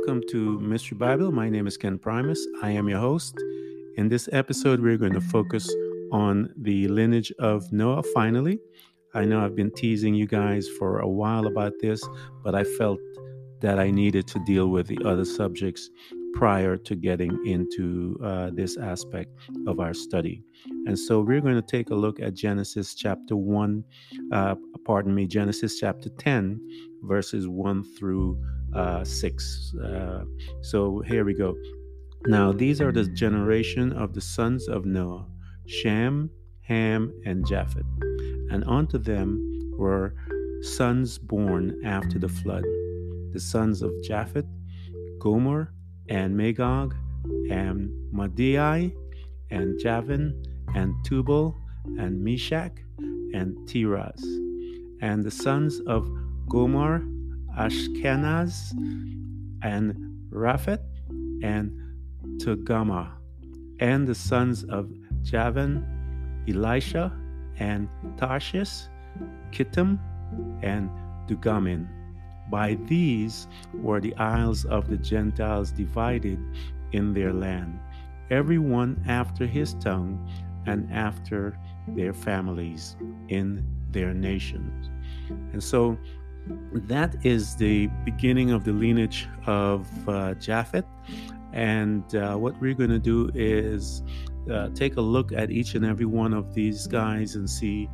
Welcome to Mystery Bible. My name is Ken Primus. I am your host. In this episode, we're going to focus on the lineage of Noah finally. I know I've been teasing you guys for a while about this, but I felt that I needed to deal with the other subjects prior to getting into uh, this aspect of our study. And so we're going to take a look at Genesis chapter 1, uh, pardon me, Genesis chapter 10, verses 1 through uh, 6. Uh, so here we go. Now, these are the generation of the sons of Noah Shem, Ham, and Japheth. And unto them were sons born after the flood the sons of Japheth, Gomer, and Magog, and Madai, and Javan, and Tubal, and Meshech, and Tiras. And the sons of Gomer, Ashkenaz, and Raphat, and Togarmah, and the sons of Javan, Elisha, and Tarshish, Kittim, and Dugamin. By these were the isles of the Gentiles divided in their land, every one after his tongue and after their families in their nations. And so that is the beginning of the lineage of uh. And uh, what we're going to do is uh, take a look at each and every one of these guys and see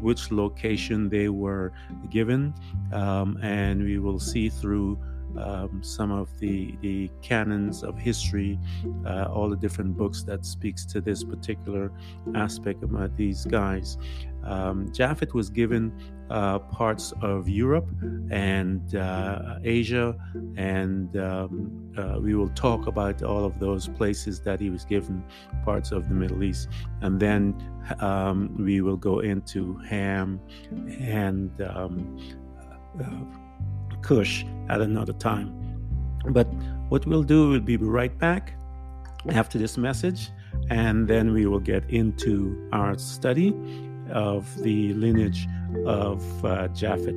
which location they were given. Um, and we will see through um, some of the, the canons of history, uh, all the different books that speaks to this particular aspect about these guys. Um, Japheth was given uh, parts of Europe and uh, Asia, and um, uh, we will talk about all of those places that he was given parts of the Middle East, and then um, we will go into Ham and um, uh, Cush at another time. But what we'll do, we'll be right back after this message, and then we will get into our study of the lineage of uh, Japheth.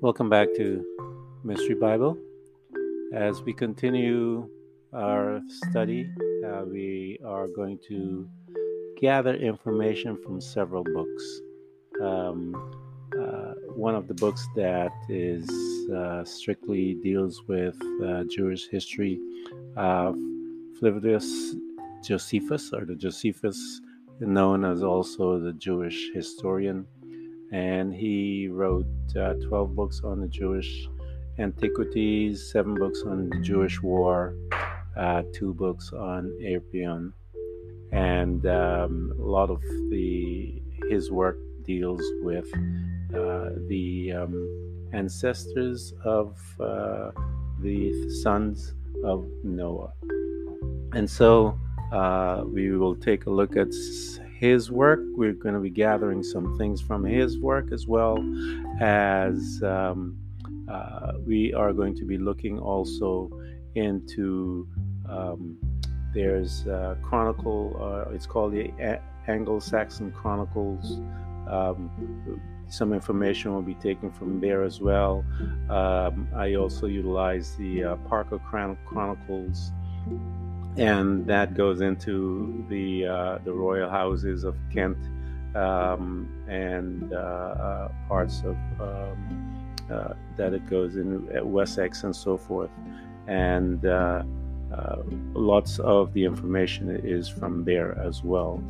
Welcome back to Mystery Bible. As we continue our study, uh, we are going to gather information from several books. Um, uh, one of the books that is uh, strictly deals with uh, Jewish history, uh, Flavius Josephus, or the Josephus, known as also the Jewish historian, and he wrote uh, 12 books on the Jewish antiquities, seven books on the Jewish war, uh, two books on Apion and um, a lot of the his work deals with uh, the um, ancestors of uh, the sons of Noah, and so uh, we will take a look at his work. We're going to be gathering some things from his work as well as um, uh, we are going to be looking also into um, there's a Chronicle, uh, it's called the Anglo Saxon Chronicles. Um, some information will be taken from there as well. Um, I also utilize the uh, Parker Chronicles, and that goes into the uh, the royal houses of Kent um, and uh, uh parts of um, uh, that it goes in Wessex and so forth, and uh, lots of the information is from there as well.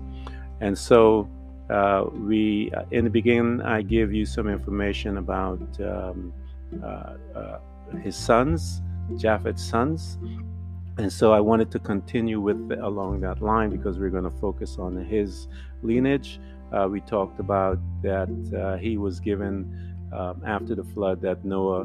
And so uh, we, uh, in the beginning, I give you some information about um, uh, uh, his sons, Japheth's sons, and so I wanted to continue with the, along that line because we're going to focus on his lineage. We talked about that he was given um, after the flood that Noah,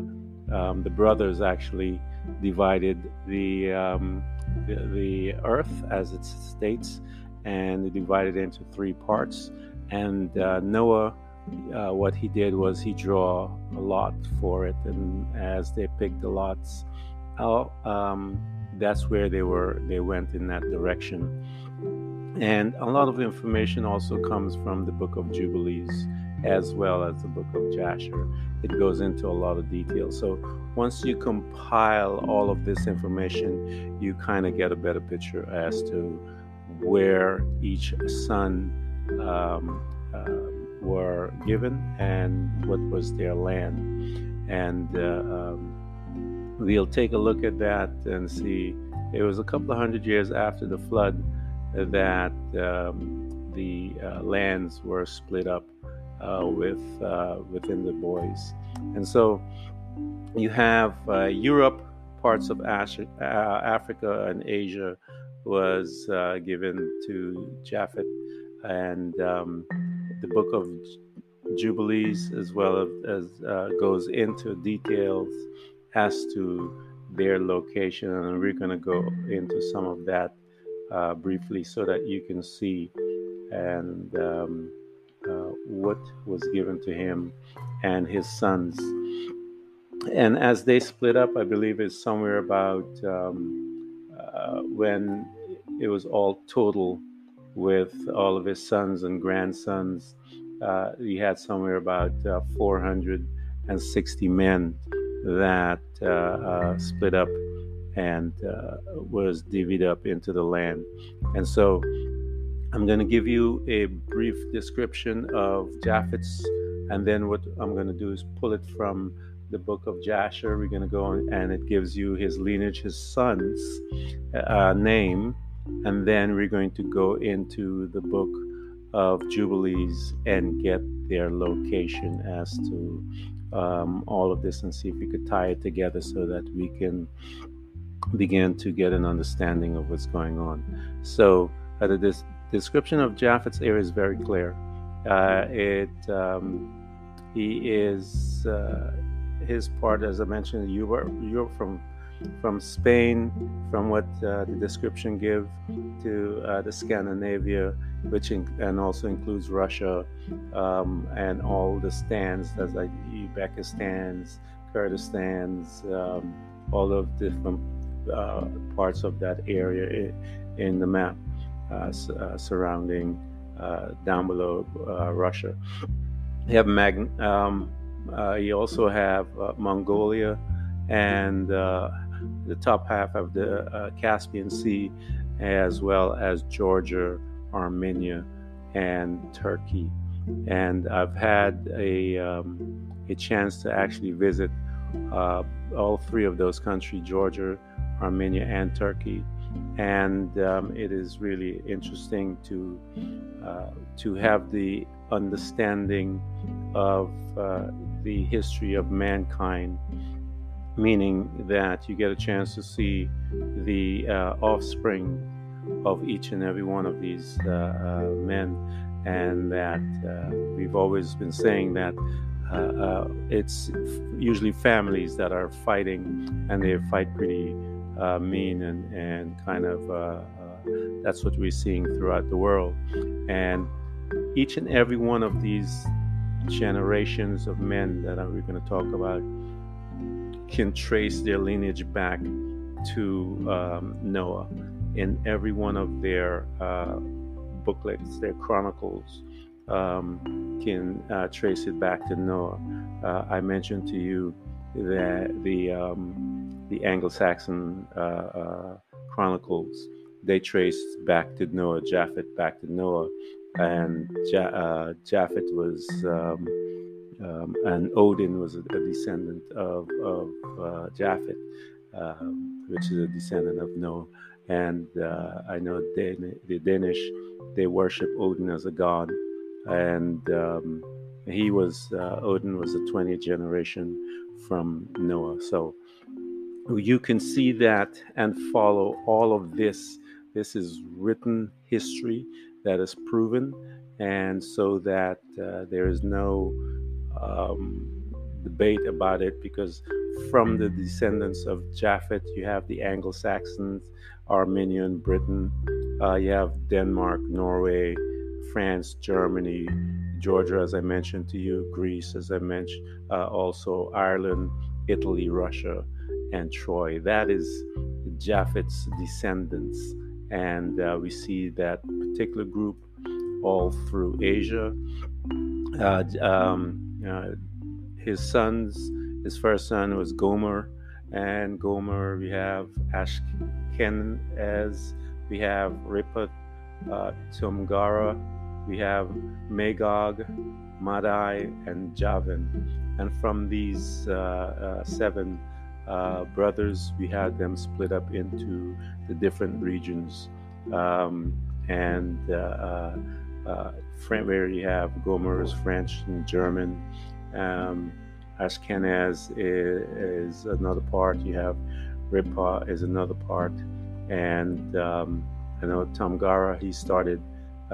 um, the brothers actually divided the, um, the, the earth as it states, and divided it into three parts. And uh, Noah, uh, what he did was he draw a lot for it, and as they picked the lots out um, that's where they were they went in that direction and a lot of information also comes from the book of jubilees as well as the book of jasher. It goes into a lot of detail. So once you compile all of this information you kind of get a better picture as to where each son um, uh, were given and what was their land. And uh, um, we'll take a look at that and see. It was a couple of hundred years after the flood that um, the uh, lands were split up with uh, within the boys, and so you have uh, Europe, parts of Ash- uh, Africa and Asia was uh, given to Japhet, and um, the book of Jubilees, as well as, as goes into details as to their location, and we're going to go into some of that uh, briefly so that you can see. And um, uh, what was given to him and his sons. And as they split up, I believe it's somewhere about um, uh, when it was all total with all of his sons and grandsons. Uh, he had somewhere about uh, 460 men that uh, split up and was divvied up into the land. And so I'm going to give you a brief description of Japhet's, and then what I'm going to do is pull it from the book of Jasher. We're going to go and it gives you his lineage, his son's uh, name, and then we're going to go into the book of Jubilees and get their location as to um, all of this and see if we could tie it together so that we can begin to get an understanding of what's going on. So, uh, the description of Japhet's area is very clear. Uh, it um, he is uh, his part, as I mentioned, you were you're from from Spain, from what uh, the description give to uh, the Scandinavia, which in, and also includes Russia um, and all the stands, as like Uzbekistan's, Kurdistan's, um, all of different uh, parts of that area in, the map surrounding uh, down below Russia. You have Mag- um, you also have Mongolia and the top half of the uh, Caspian Sea, as well as Georgia, Armenia, and Turkey. And I've had a, um, a chance to actually visit uh, all three of those countries Georgia, Armenia, and Turkey. And um, it is really interesting to, uh, to have the understanding of uh, the history of mankind meaning that you get a chance to see the uh, offspring of each and every one of these uh, uh, men, and that uh, we've always been saying that. It's usually families that are fighting, and they fight pretty mean and, and kind of that's what we're seeing throughout the world. And each and every one of these generations of men that we're going to talk about can trace their lineage back to um, Noah in every one of their uh, booklets, their chronicles. Um, can uh, trace it back to Noah. Uh, I mentioned to you that the um, the Anglo-Saxon uh, uh, chronicles they traced back to Noah, Japhet back to Noah, and ja- uh, Japhet was um, um, and Odin was a, a descendant of, of uh, Japhet, uh, which is a descendant of Noah. And uh, I know Dan- the Danish, they worship Odin as a god. And um, he was, uh, Odin was the 20th generation from Noah. So you can see that and follow all of this. This is written history that is proven, and so that uh, there is no um, debate about it because from the descendants of Japhet, you have the Anglo Saxons, Armenian, Britain, uh, you have Denmark, Norway, France, Germany, Georgia, as I mentioned to you, Greece, as I mentioned, uh, also Ireland, Italy, Russia, and Troy. That is Japhet's descendants. And uh, we see that particular group all through Asia. Uh, um, uh, his sons, his first son was Gomer, and Gomer, we have Ashkenaz, we have Riphath, uh, Tumgara, we have Magog, Madai, and Javan. And from these uh, uh, seven uh, brothers, we had them split up into the different regions. Um, and uh, uh, uh where you have Gomer is French and German. Um, Ashkenaz is, is, another part. You have Ripa is another part. And um, I know Tamgara, he started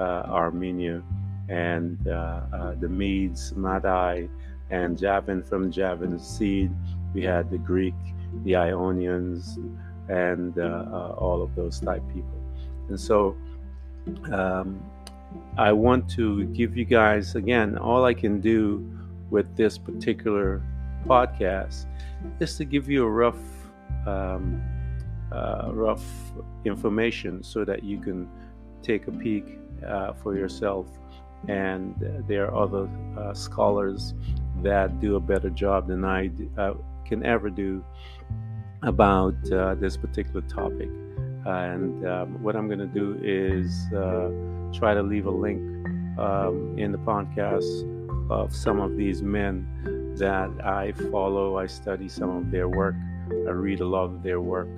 Armenia, and uh, uh, the Medes, Madai, and Javan from Javan's seed. We had the Greek, the Ionians, and all of those type people. And so um, I want to give you guys, again, all I can do with this particular podcast is to give you a rough, um, uh, rough information so that you can take a peek uh, for yourself. And there are other uh, scholars that do a better job than I uh, can ever do about uh, this particular topic. and um, what I'm going to do is uh, try to leave a link um, in the podcast of some of these men that I follow. I study some of their work. I read a lot of their work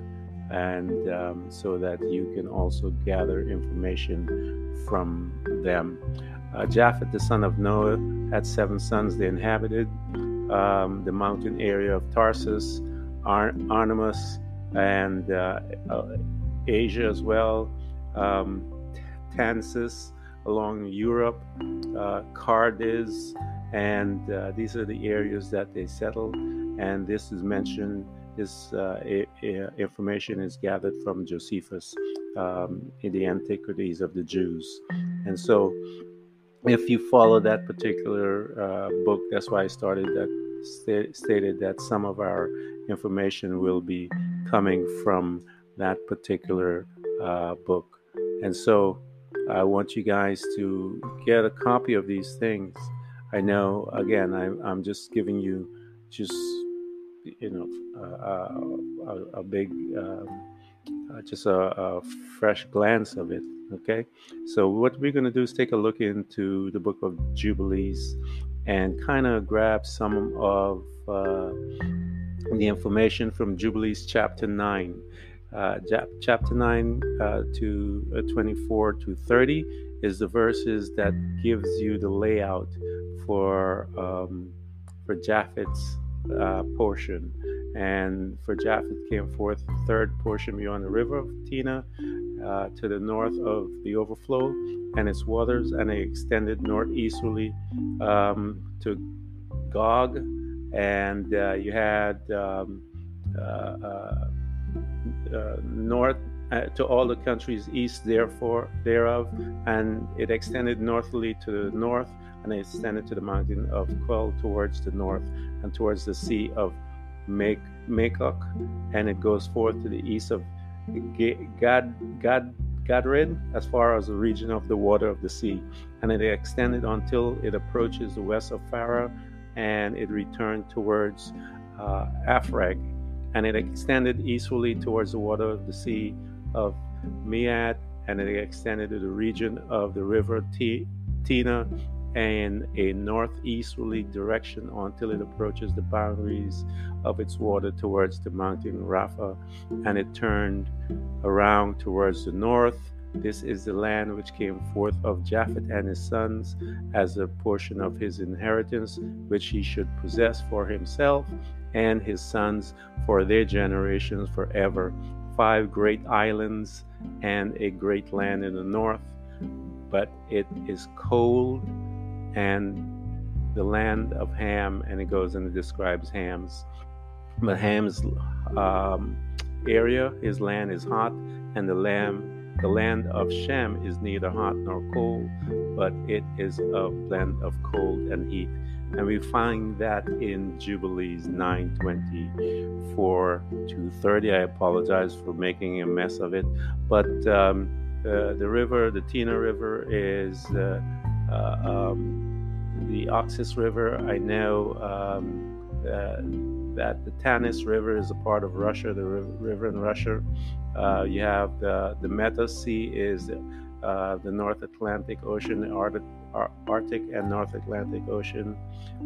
and um, so that you can also gather information from them. Uh, Japheth, the son of Noah, had seven sons. They inhabited um, the mountain area of Tarsus, Ar- and uh, uh, Asia as well, um, Tansis along Europe, uh, Cardiz, and uh, these are the areas that they settled. And this is mentioned this uh, information is gathered from Josephus um, in the Antiquities of the Jews. And so, if you follow that particular uh, book, that's why I started that st- stated that some of our information will be coming from that particular uh, book. And so, I want you guys to get a copy of these things. I know, again, I, I'm just giving you just you know uh, a, a, big um, uh, just a, a, fresh glance of it okay? So what we're going to do is take a look into the book of jubilees and kind of grab some of uh, the information from jubilees chapter 9 uh, chapter 9 uh, to uh, 24 to 30 is the verses that gives you the layout for um, for Japheth's uh, portion. And for Japheth came forth the third portion beyond the river of Tina uh, to the north of the overflow and its waters, and it extended northeasterly um, to Gog. And uh, you had um, uh, uh, uh, north uh, to all the countries east therefore thereof and it extended northerly to the north and it extended to the mountain of Quell towards the north and towards the sea of Makok, and it goes forth to the east of Gad, Gad, Gadrid as far as the region of the water of the sea, and it extended until it approaches the west of Pharaoh, and it returned towards uh, Aphrag, and it extended easterly towards the water of the sea of Miad, and it extended to the region of the river T- Tina and a northeasterly direction until it approaches the boundaries of its water towards the mountain Rapha, and it turned around towards the north This is the land which came forth of Japhet and his sons as a portion of his inheritance, which he should possess for himself and his sons for their generations forever. Five great islands and a great land in the north, but it is cold and the land of Ham, and it goes and it describes Ham's. But Ham's um, area, his land is hot, and the lamb, the land of Shem is neither hot nor cold, but it is a blend of cold and heat. And we find that in Jubilees 924 to 30. I apologize for making a mess of it, but um, uh, the river, the Tina River, is uh, um, the Oxus River. I know um, uh, that the Tanis River is a part of Russia, the river in Russia. Uh, you have the, the Meta Sea is uh, the North Atlantic Ocean, the Arctic, Arctic and North Atlantic Ocean.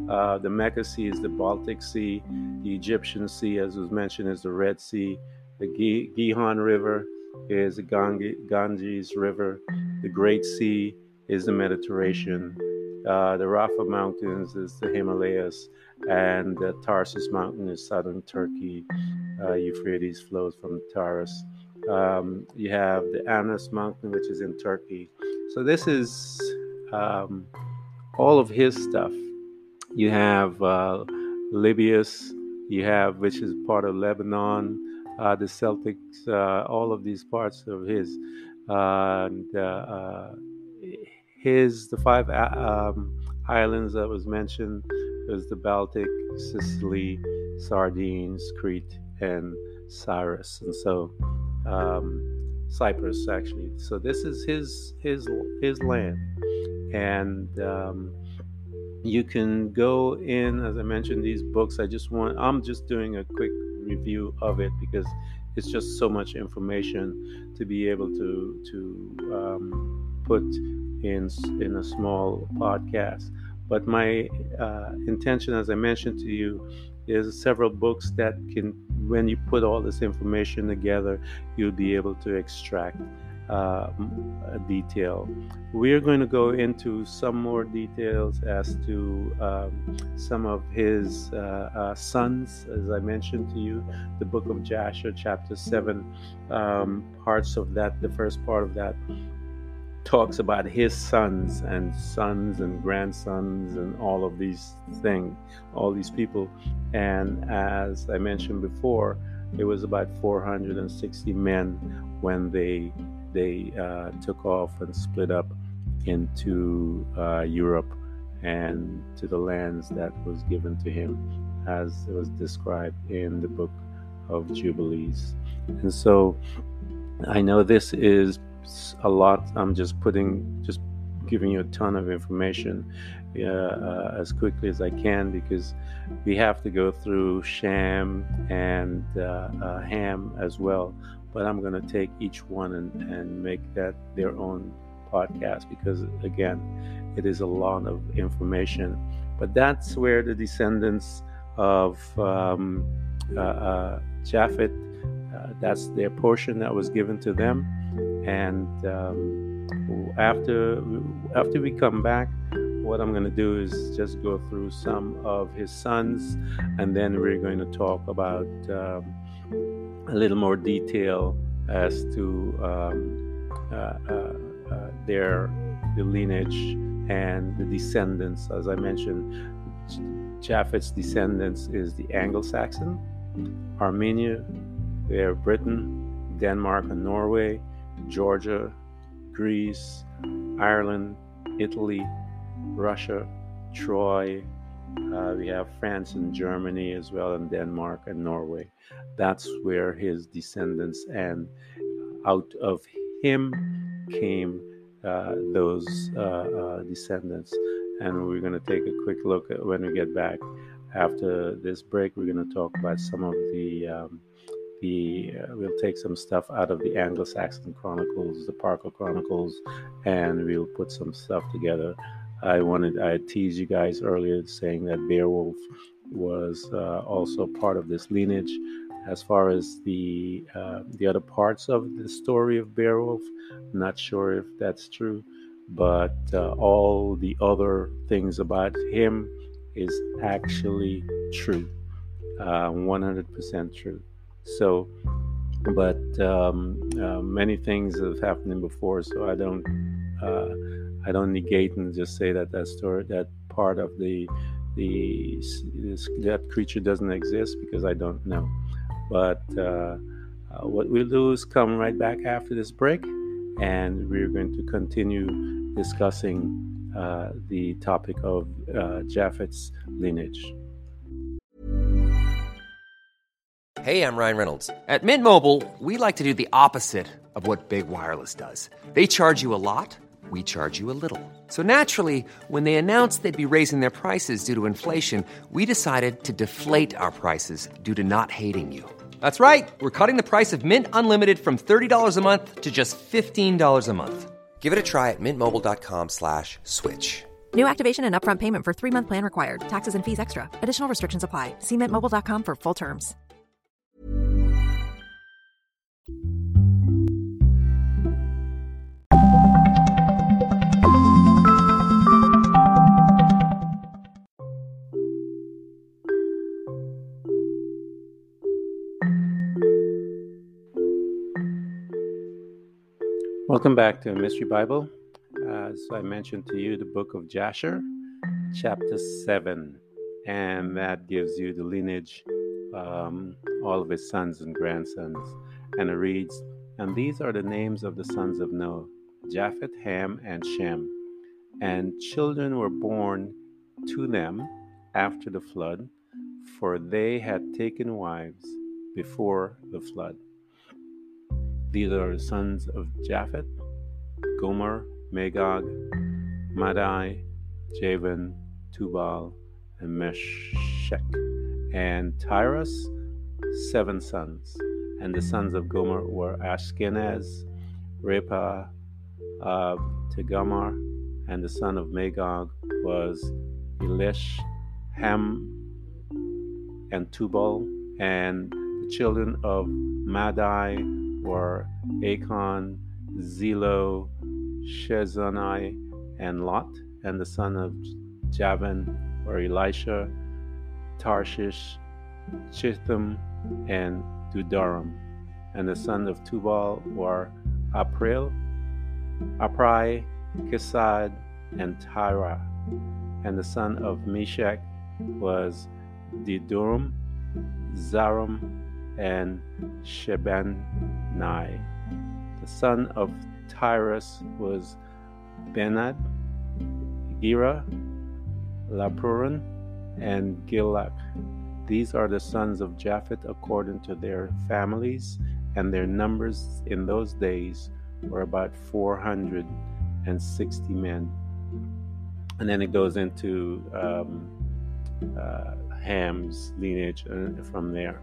Uh, the Mecca Sea is the Baltic Sea. The Egyptian Sea, as was mentioned, is the Red Sea. The Gihon River is the Ganges River. The Great Sea is the Mediterranean. Uh, the Rafa Mountains is the Himalayas, and the Tarsus Mountain is southern Turkey. Uh, Euphrates flows from Taurus. Um, you have the Anas Mountain, which is in Turkey. So this is um, all of his stuff. You have uh, you have which is part of Lebanon, uh, the Celtics, uh, all of these parts of his. and uh, uh, his the five uh, um, islands that was mentioned was the Baltic, Sicily, Sardines, Crete, and Cyrus, and so um, Cyprus actually. So this is his his his land, and um, you can go in as I mentioned these books. I just want I'm just doing a quick review of it because it's just so much information to be able to to um, put in in a small podcast. But my uh, intention, as I mentioned to you, is several books that can, when you put all this information together, you'll be able to extract uh, detail. We are going to go into some more details as to um, some of his uh, uh, sons, as I mentioned to you, the book of Jasher, chapter 7, um, parts of that, the first part of that talks about his sons and sons and grandsons and all of these things, all these people. And as I mentioned before, it was about 460 men when they they uh, took off and split up into uh, Europe and to the lands that was given to him, as it was described in the book of Jubilees. And so I know this is a lot. I'm just putting, just giving you a ton of information uh, uh, as quickly as I can because we have to go through Shem and uh, uh Ham as well. But I'm going to take each one and, and make that their own podcast because, again, it is a lot of information. But that's where the descendants of um, uh, uh, that's their portion that was given to them. And um, after after we come back what i'm going to do is just go through some of his sons and then we're going to talk about um, a little more detail as to um, uh, uh, uh, their the lineage and the descendants. As i mentioned japheth's descendants is the anglo-saxon armenia they're britain denmark and norway Georgia, Greece, Ireland, Italy, Russia, Troy. Uh, we have France and Germany as well, and Denmark and Norway. That's where his descendants and out of him came uh, those uh, uh descendants. And we're going to take a quick look at when we get back. After this break, we're going to talk about some of the um, uh, we'll take some stuff out of the Anglo-Saxon Chronicles, the Parker Chronicles, and we'll put some stuff together. I wanted I teased you guys earlier saying that Beowulf was uh, also part of this lineage. as far as the uh, the other parts of the story of Beowulf, I'm not sure if that's true, but uh, all the other things about him is actually true, 100% uh, true. So, but um, uh, many things have happened before, so I don't uh, I don't negate and just say that that story that part of the the this, that creature doesn't exist because I don't know. But uh, uh, what we'll do is come right back after this break, and we're going to continue discussing uh, the topic of uh, Japheth's lineage. Hey, I'm Ryan Reynolds. At Mint Mobile, we like to do the opposite of what Big Wireless does. They charge you a lot we charge you a little. So naturally, when they announced they'd be raising their prices due to inflation, we decided to deflate our prices due to not hating you. That's right. We're cutting the price of Mint Unlimited from $30 a month to just $15 a month. Give it a try at mintmobile.com slash switch. New activation and upfront payment for three-month plan required. Taxes and fees extra. Additional restrictions apply. See mintmobile.com for full terms. Welcome back to Mystery Bible. As I mentioned to you, the book of Jasher, chapter 7, and that gives you the lineage, um, all of his sons and grandsons. And it reads, And these are the names of the sons of Noah Japheth, Ham, and Shem. And children were born to them after the flood, for they had taken wives before the flood. These are the sons of Japheth, Gomer, Magog, Madai, Javan, Tubal, and Meshech. And Tyrus, seven sons. And the sons of Gomer were Ashkenaz, Repa, uh, Tegamar, and the son of Magog was Elish, Ham, and Tubal, and the children of Madai were Achan, Zelo, Shezonai, and Lot, and the son of Javan were Elisha, Tarshish, Chitham, and Dudaram, and the son of Tubal were April, Aprai, Kisad, and Tyra, and the son of Meshech was Didurum, Zaram, and Shebanai. The son of Tyrus was Benad, Gira, Lapuran, and Gilak. These are the sons of Japheth according to their families, and their numbers in those days were about 460 men. And then it goes into um, uh, Ham's lineage uh, from there.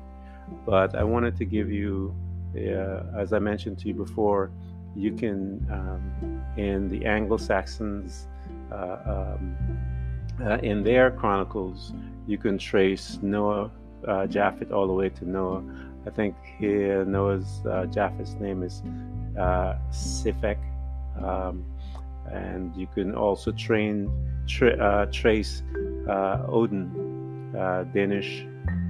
But I wanted to give you, uh, as I mentioned to you before, you can, um, in the Anglo Saxons, uh, um, uh, in their chronicles, you can trace Noah, uh, Japheth, all the way to Noah. I think here Noah's, uh, Japheth's name is uh, Sifek. Um, and you can also train, tra- trace Odin, Danish,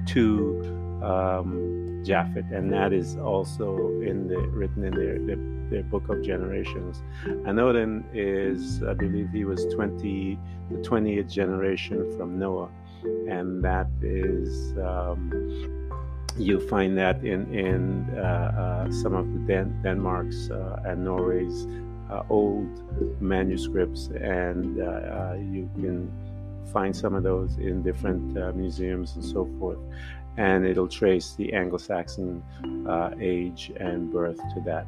to um, Japheth, and that is also in the written in their, their, their book of generations. And Odin is, I believe, he was twenty the twentieth generation from Noah, and that is. Um, you find that in in uh, uh, some of the Den- Denmark's uh, and Norway's uh, old manuscripts, and uh, uh, you can find some of those in different museums and so forth and it'll trace the Anglo-Saxon uh, age and birth to that.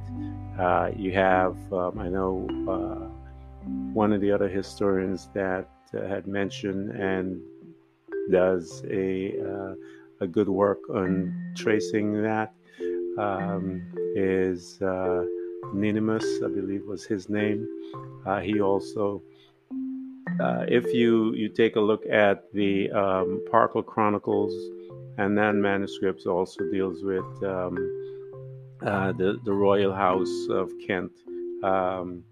Uh, you have, um, I know, uh, one of the other historians that uh, had mentioned and does a uh, a good work on tracing that um, is uh, Nennius, I believe was his name. he also if you you take a look at the um, Chronicles Anand manuscripts also deals with um, uh, the the royal house of Kent. Um,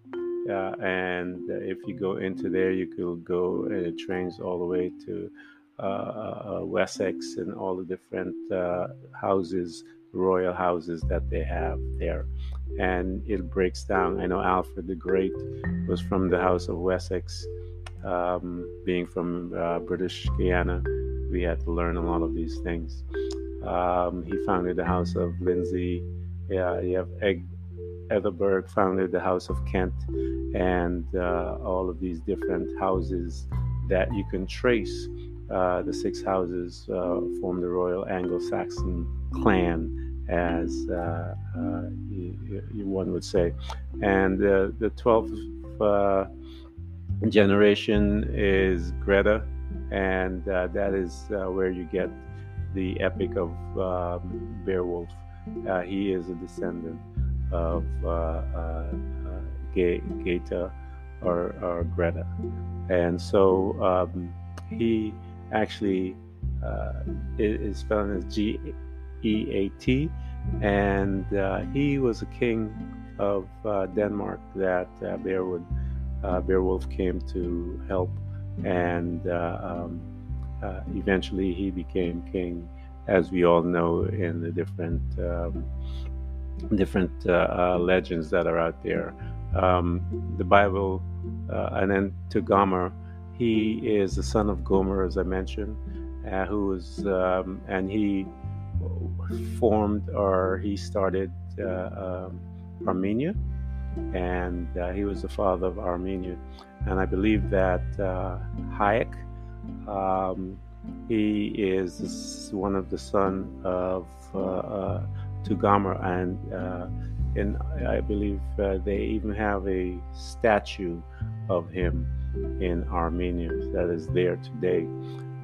uh, and if you go into there, you could go and it trains all the way to uh, uh, Wessex and all the different uh, houses, royal houses that they have there. And it breaks down. I know Alfred the Great was from the House of Wessex, um, being from uh, British Guiana. We had to learn a lot of these things. Um, he founded the House of Lindsey. Yeah, you have Egg, Ethelbert founded the House of Kent, and uh, all of these different houses that you can trace. Uh, the six houses uh, form the Royal Anglo-Saxon clan, as uh, uh, one would say, and the twelfth uh, generation is Greta, and that is where you get the epic of um, Beowulf. he is a descendant of uh, uh, Geta or, or, Greta. And so um, he actually uh, is spelled as G E A T, and uh, he was a king of uh, Denmark that uh, Beowulf, uh, Beowulf came to help, and um, eventually he became king, as we all know in the different um, different uh, uh, legends that are out there. Um, the Bible, uh, and then to Gomer, he is the son of Gomer, as I mentioned, uh, who was, um, and he formed or he started uh, um, Armenia, and uh, he was the father of Armenia. And I believe that Hayek, um, he is one of the son of to Gomer, and uh, I believe uh, they even have a statue of him in Armenia that is there today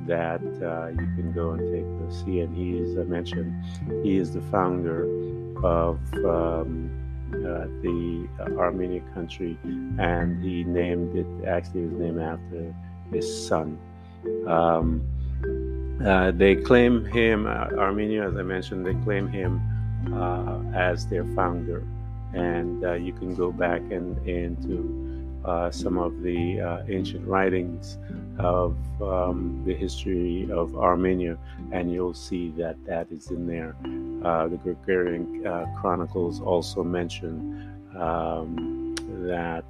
that uh, you can go and take a see. And he is, I mentioned, he is the founder of um, uh, the Armenian country, and he named it. Actually, it was named after his son. Um, uh, they claim him, uh, Armenia, as I mentioned, they claim him uh, as their founder. And uh, you can go back and into uh, some of the uh, ancient writings of um, the history of Armenia, and you'll see that that is in there. Uh, the Gregorian uh, Chronicles also mention um, that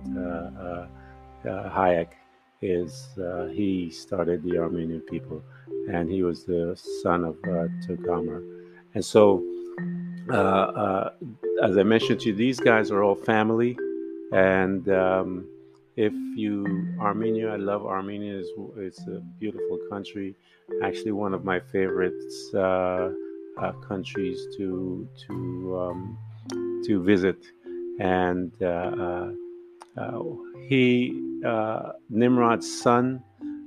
Hayek is he started the Armenian people, and he was the son of uh. And so uh, uh, as I mentioned to you, these guys are all family. And um, if you, Armenia, I love Armenia. It's, it's, a beautiful country. Actually, one of my favorites uh, uh countries to to um, to visit. And uh, uh, he, Nimrod's son,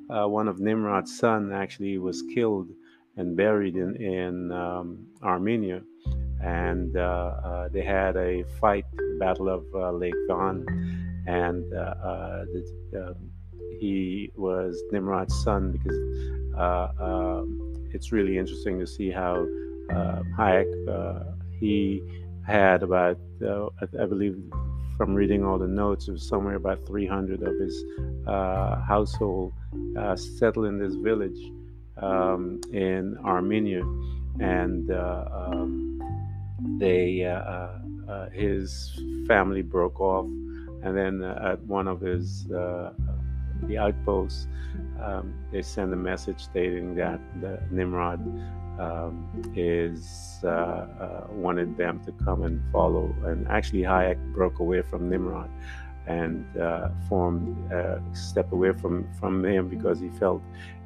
one of Nimrod's son, actually was killed and buried in in um, Armenia and uh, uh, they had a fight, Battle of uh, Lake Van, and the, um, he was Nimrod's son because um, it's really interesting to see how Hayek he had about I believe from reading all the notes, it was somewhere about 300 of his uh, household uh, settled in this village um, in Armenia. And uh, um, they uh, uh, uh, his family broke off, and then at one of his the outposts, um, they send a message stating that the Nimrod um, is uh, uh, wanted them to come and follow. And actually, Hayek broke away from Nimrod and uh, formed step away from from him because he felt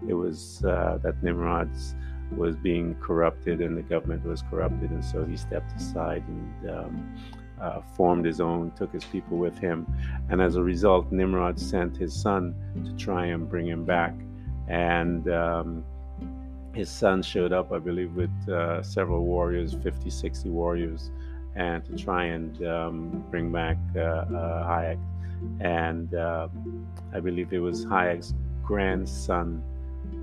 it was that Nimrod's was being corrupted and the government was corrupted, and so he stepped aside and um, uh, formed his own, took his people with him, and as a result, Nimrod sent his son to try and bring him back, and um, his son showed up, I believe, with uh, several warriors, 50, 60 warriors, and to try and um, bring back uh, uh Hayek, and um, I believe it was Hayek's grandson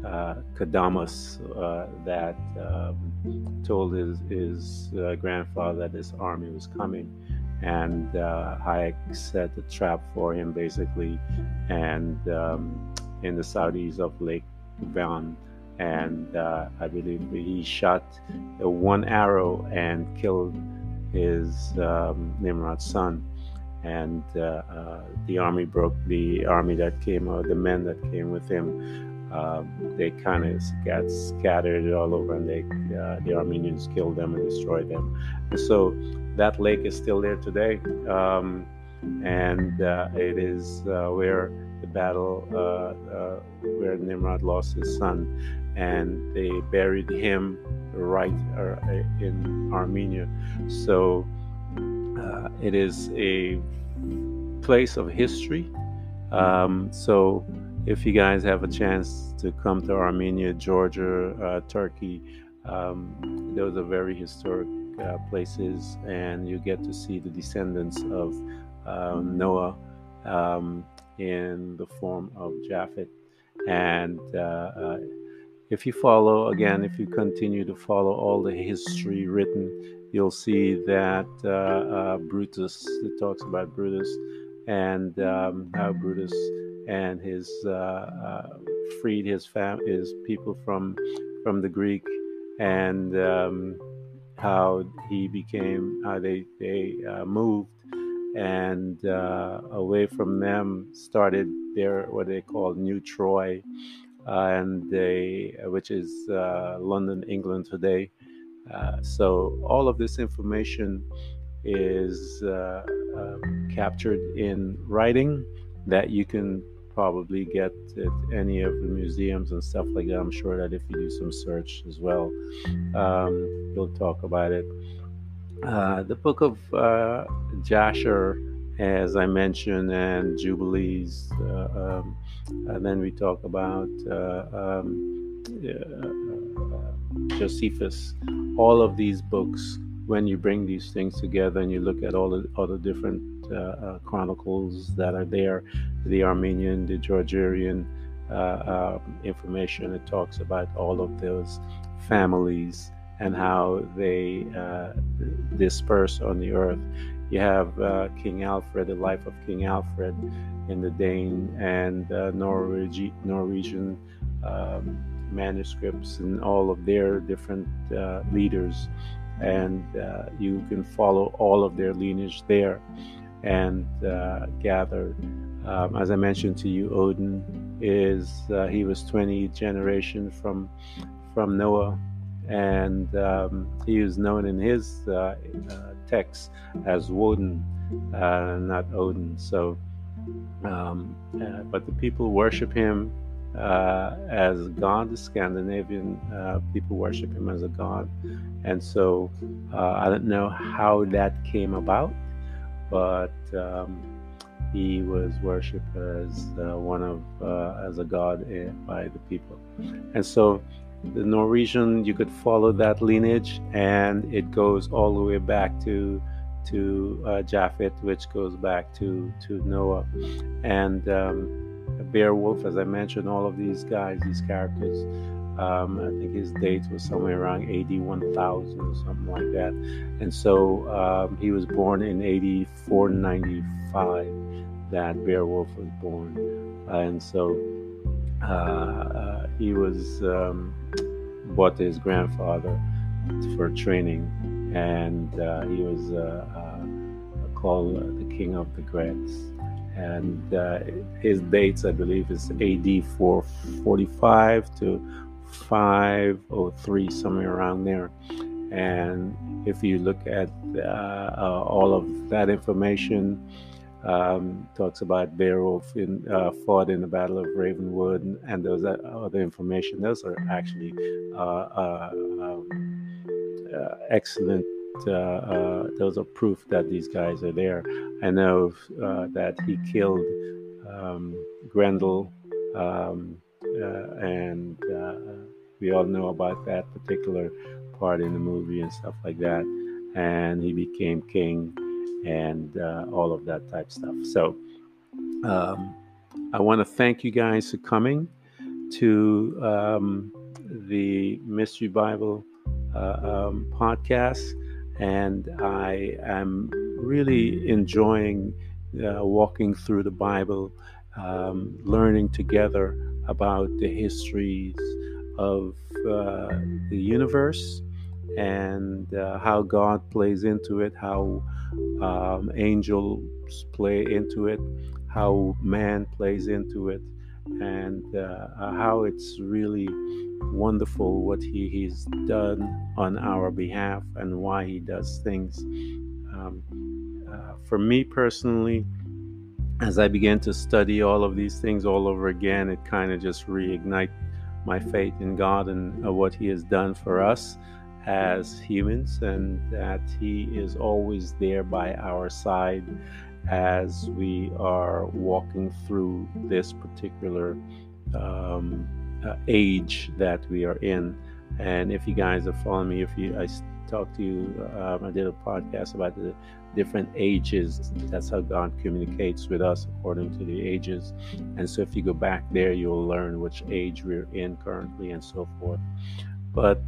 uh, Kadamas uh, that um, told his, his uh, grandfather that this army was coming. And uh, Hayek set a trap for him basically, and um, in the southeast of Lake Van. And uh, I believe he shot one arrow and killed his um, Nimrod's son and uh, uh, the army broke. The army that came, or the men that came with him, um, they kind of got scattered all over, and they, uh, the Armenians killed them and destroyed them. So that lake is still there today, um, and uh, it is uh, where the battle, uh, where Nimrod lost his son, and they buried him right in Armenia. So uh, it is a place of history. Um, so, if you guys have a chance to come to Armenia, Georgia, uh, Turkey, um, those are very historic uh, places, and you get to see the descendants of uh, Noah um, in the form of Japheth. And uh, uh, if you follow, again, if you continue to follow all the history written you'll see that uh, uh, Brutus, it talks about Brutus and um, how Brutus and his uh, freed his fam- his people from from the Greek and um, how he became how they they uh, moved and uh, away from them started their what they call New Troy, uh, and they which is London, England today, uh, so all of this information is uh, uh, captured in writing that you can probably get at any of the museums and stuff like that. I'm sure that if you do some search as well, um, you'll talk about it. Uh, the book of uh, Jasher, as I mentioned, and Jubilees. Uh, um, and then we talk about um, Josephus, all of these books, when you bring these things together and you look at all the other different uh, uh, chronicles that are there, the Armenian, the Georgian uh, uh, information, it talks about all of those families and how they uh, disperse on the earth. You have uh, King Alfred, the life of King Alfred in the Dane and Norwegian, Norwegian um, manuscripts and all of their different uh, leaders, and uh, you can follow all of their lineage there and uh, gather. Um, as I mentioned to you, Odin is uh, he was 20 generation from from Noah, and um, he is known in his uh, uh, text as Woden, not Odin. So. Um, but the people worship him uh, as God. The Scandinavian uh, people worship him as a god, and so uh, I don't know how that came about, but um, he was worshipped as uh, one of uh, as a god eh, by the people, and so. The Norwegian, you could follow that lineage, and it goes all the way back to to uh, Japheth, which goes back to to Noah, and um, Beowulf, as I mentioned, all of these guys, these characters. Um, I think his date was somewhere around AD 1000 or something like that. And so um, he was born in AD 495 that Beowulf was born. And so uh, uh, he was um, bought his grandfather for training, and uh, he was uh, uh, called the King of the Geats and uh, his dates, I believe, is AD 445 to 503, somewhere around there. And if you look at uh, uh, all of that information, um, talks about Beowulf in, uh, fought in the Battle of Ravenwood, and, and those other information. Those are actually uh, uh, um, excellent uh, uh, those are proof that these guys are there. I know uh, that he killed um, Grendel, um, and we all know about that particular part in the movie and stuff like that. And he became king and uh, all of that type stuff. So um, I want to thank you guys for coming. to um, the Mystery Bible uh, um, podcast, and I am really enjoying uh, walking through the Bible, um, learning together about the histories of uh, the universe and uh, how God plays into it, how um, angels play into it, how man plays into it, and uh, how it's really wonderful what he, he's done on our behalf and why he does things. Um, uh, for me personally, as I began to study all of these things all over again, it kind of just reignited my faith in God and uh, what He has done for us as humans, and that He is always there by our side as we are walking through this particular um, uh, age that we are in. And if you guys are following me, if you I talked to you, um, I did a podcast about the different ages. That's how God communicates with us according to the ages. And so if you go back there, you'll learn which age we're in currently and so forth. But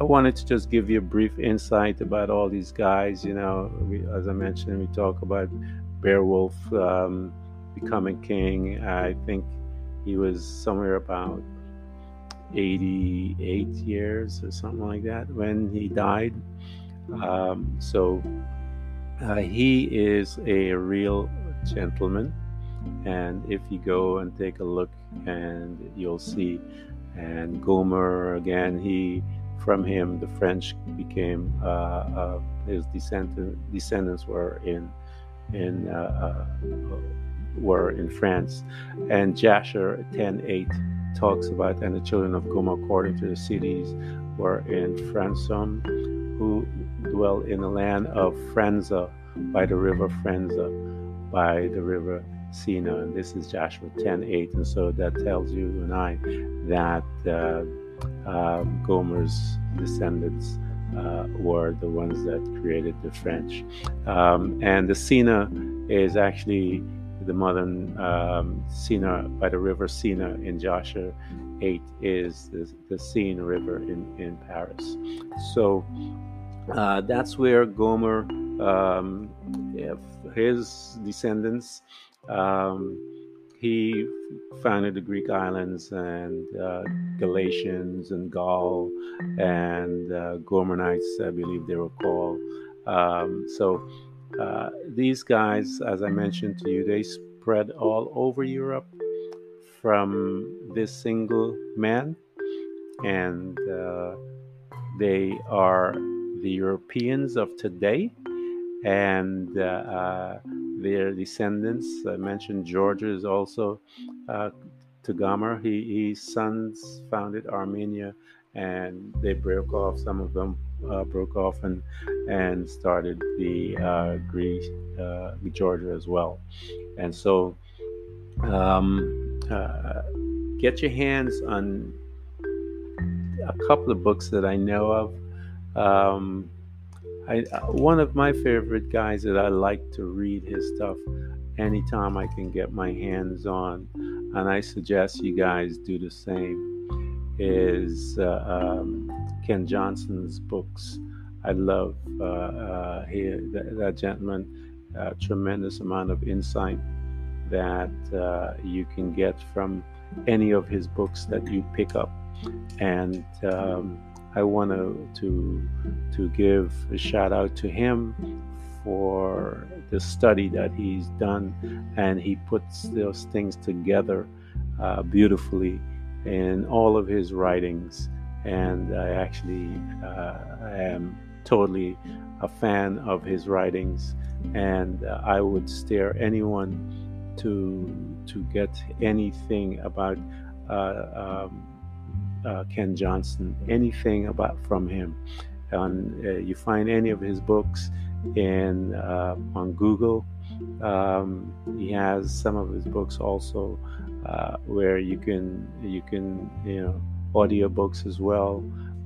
I wanted to just give you a brief insight about all these guys. You know, we, as I mentioned, we talk about Beowulf um, becoming king. I think he was somewhere about 88 years or something like that when he died. Um, so uh, he is a real gentleman. And if you go and take a look, and you'll see, and Gomer again, he from him the French became uh, uh, his descendant, descendants were in in uh, uh, were in France, and Jasher 10:8 talks about and the children of Gomer according to the cities were in Fransum, who dwell in the land of Frenza by the river Frenza, by the river Sina. And this is Joshua 10:8, and so that tells you and I that uh, Gomer's descendants uh, were the ones that created the French. Um, and the Sina is actually the modern um, by the river Sina in Joshua 8 is the, the Seine River in, in Paris. So uh, that's where Gomer, um, his descendants, um, he founded the Greek islands and uh, Galatians and Gaul and uh, Gomerites, I believe they were called. Um, so uh, these guys, as I mentioned to you, they spread all over Europe from this single man, and uh, they are the Europeans of today, and uh, uh, their descendants. I mentioned Georgia is also uh, Togarmah. He, his sons founded Armenia, and they broke off. Some of them uh, broke off and and started the uh, Greece, uh, Georgia as well. And so, um, uh, get your hands on a couple of books that I know of. Um, I, uh, one of my favorite guys that I like to read his stuff anytime I can get my hands on, and I suggest you guys do the same, is uh, um, Ken Johnson's books. I love uh, uh, he, that, that, gentleman, tremendous amount of insight that uh, you can get from any of his books that you pick up. And um, I want to, to to give a shout out to him for the study that he's done, and he puts those things together uh, beautifully in all of his writings. And I actually uh, am totally a fan of his writings, and uh, I would steer anyone to to get anything about. Uh, um, uh, Ken Johnson, anything about from him. And uh, you find any of his books in uh, on Google. Um, he has some of his books also uh, where you can you can you know audio books as well.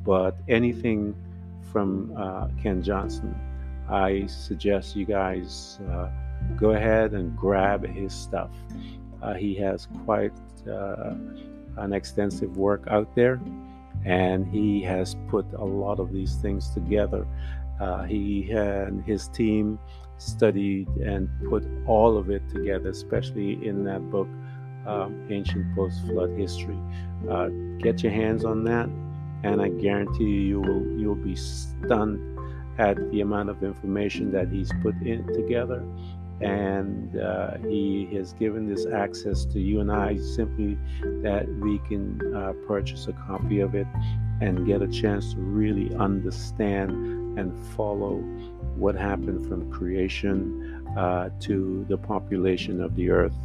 But anything from uh, Ken Johnson, I suggest you guys uh, go ahead and grab his stuff. he has quite an extensive work out there, and he has put a lot of these things together. Uh, he and his team studied and put all of it together, especially in that book, um, Ancient Post Flood History. Uh, get your hands on that, and I guarantee you, you will you'll be stunned at the amount of information that he's put in together and uh, he has given this access to you and I simply that we can uh, purchase a copy of it and get a chance to really understand and follow what happened from creation uh, to the population of the earth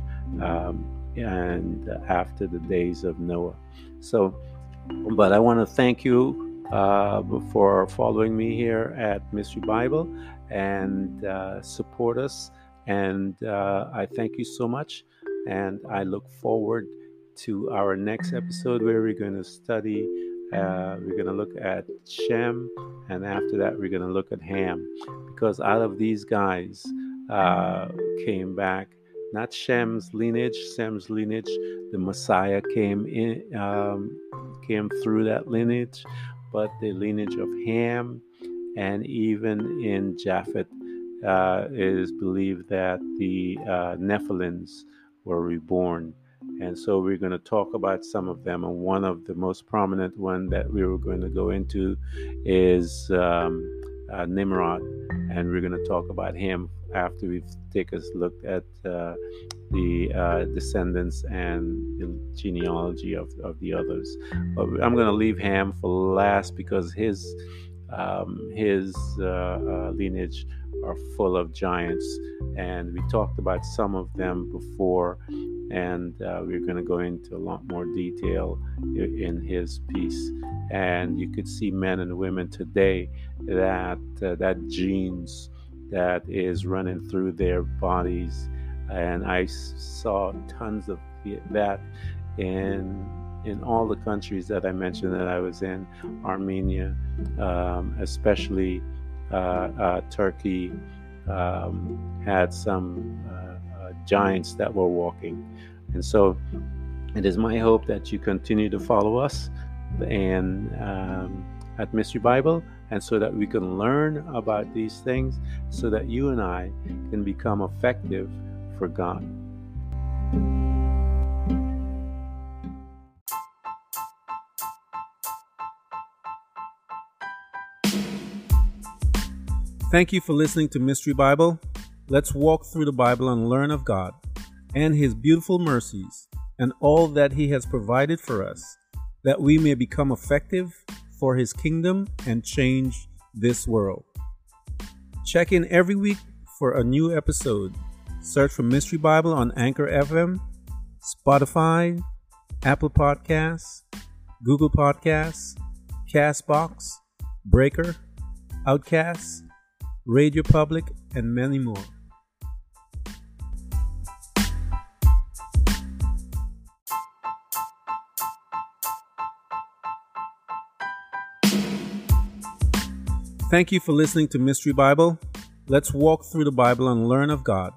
um, and after the days of Noah. So, but I want to thank you uh, for following me here at Mystery Bible and uh, support us and uh, I thank you so much. And I look forward to our next episode where we're going to study, uh, we're going to look at Shem, and after that, we're going to look at Ham. Because out of these guys uh, came back not Shem's lineage, Shem's lineage, the Messiah came in, um, came through that lineage, but the lineage of Ham, and even in Japheth, uh, it is believed that the uh, Nephilims were reborn. And so we're going to talk about some of them. And one of the most prominent one that we were going to go into is um, uh, Nimrod. And we're going to talk about him after we've taken a look at uh, the uh, descendants and the genealogy of, of the others. But I'm going to leave Ham for last because his um, his uh, uh, lineage are full of giants, and we talked about some of them before, and uh, we're going to go into a lot more detail in his piece. And you could see men and women today that uh, that genes that is running through their bodies, and I saw tons of that in in all the countries that I mentioned that I was in, Armenia, um, especially Turkey um, had some uh, giants that were walking. And so it is my hope that you continue to follow us and um, at Mystery Bible, and so that we can learn about these things, so that you and I can become effective for God. Thank you for listening to Mystery Bible. Let's walk through the Bible and learn of God and His beautiful mercies and all that He has provided for us, that we may become effective for His kingdom and change this world. Check in every week for a new episode. Search for Mystery Bible on Anchor FM, Spotify, Apple Podcasts, Google Podcasts, Castbox, Breaker, Outcasts, Radio Public, and many more. Thank you for listening to Mystery Bible. Let's walk through the Bible and learn of God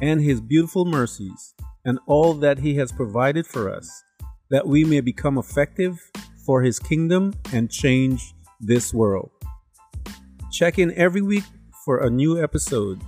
and His beautiful mercies and all that He has provided for us, that we may become effective for His kingdom and change this world. Check in every week for a new episode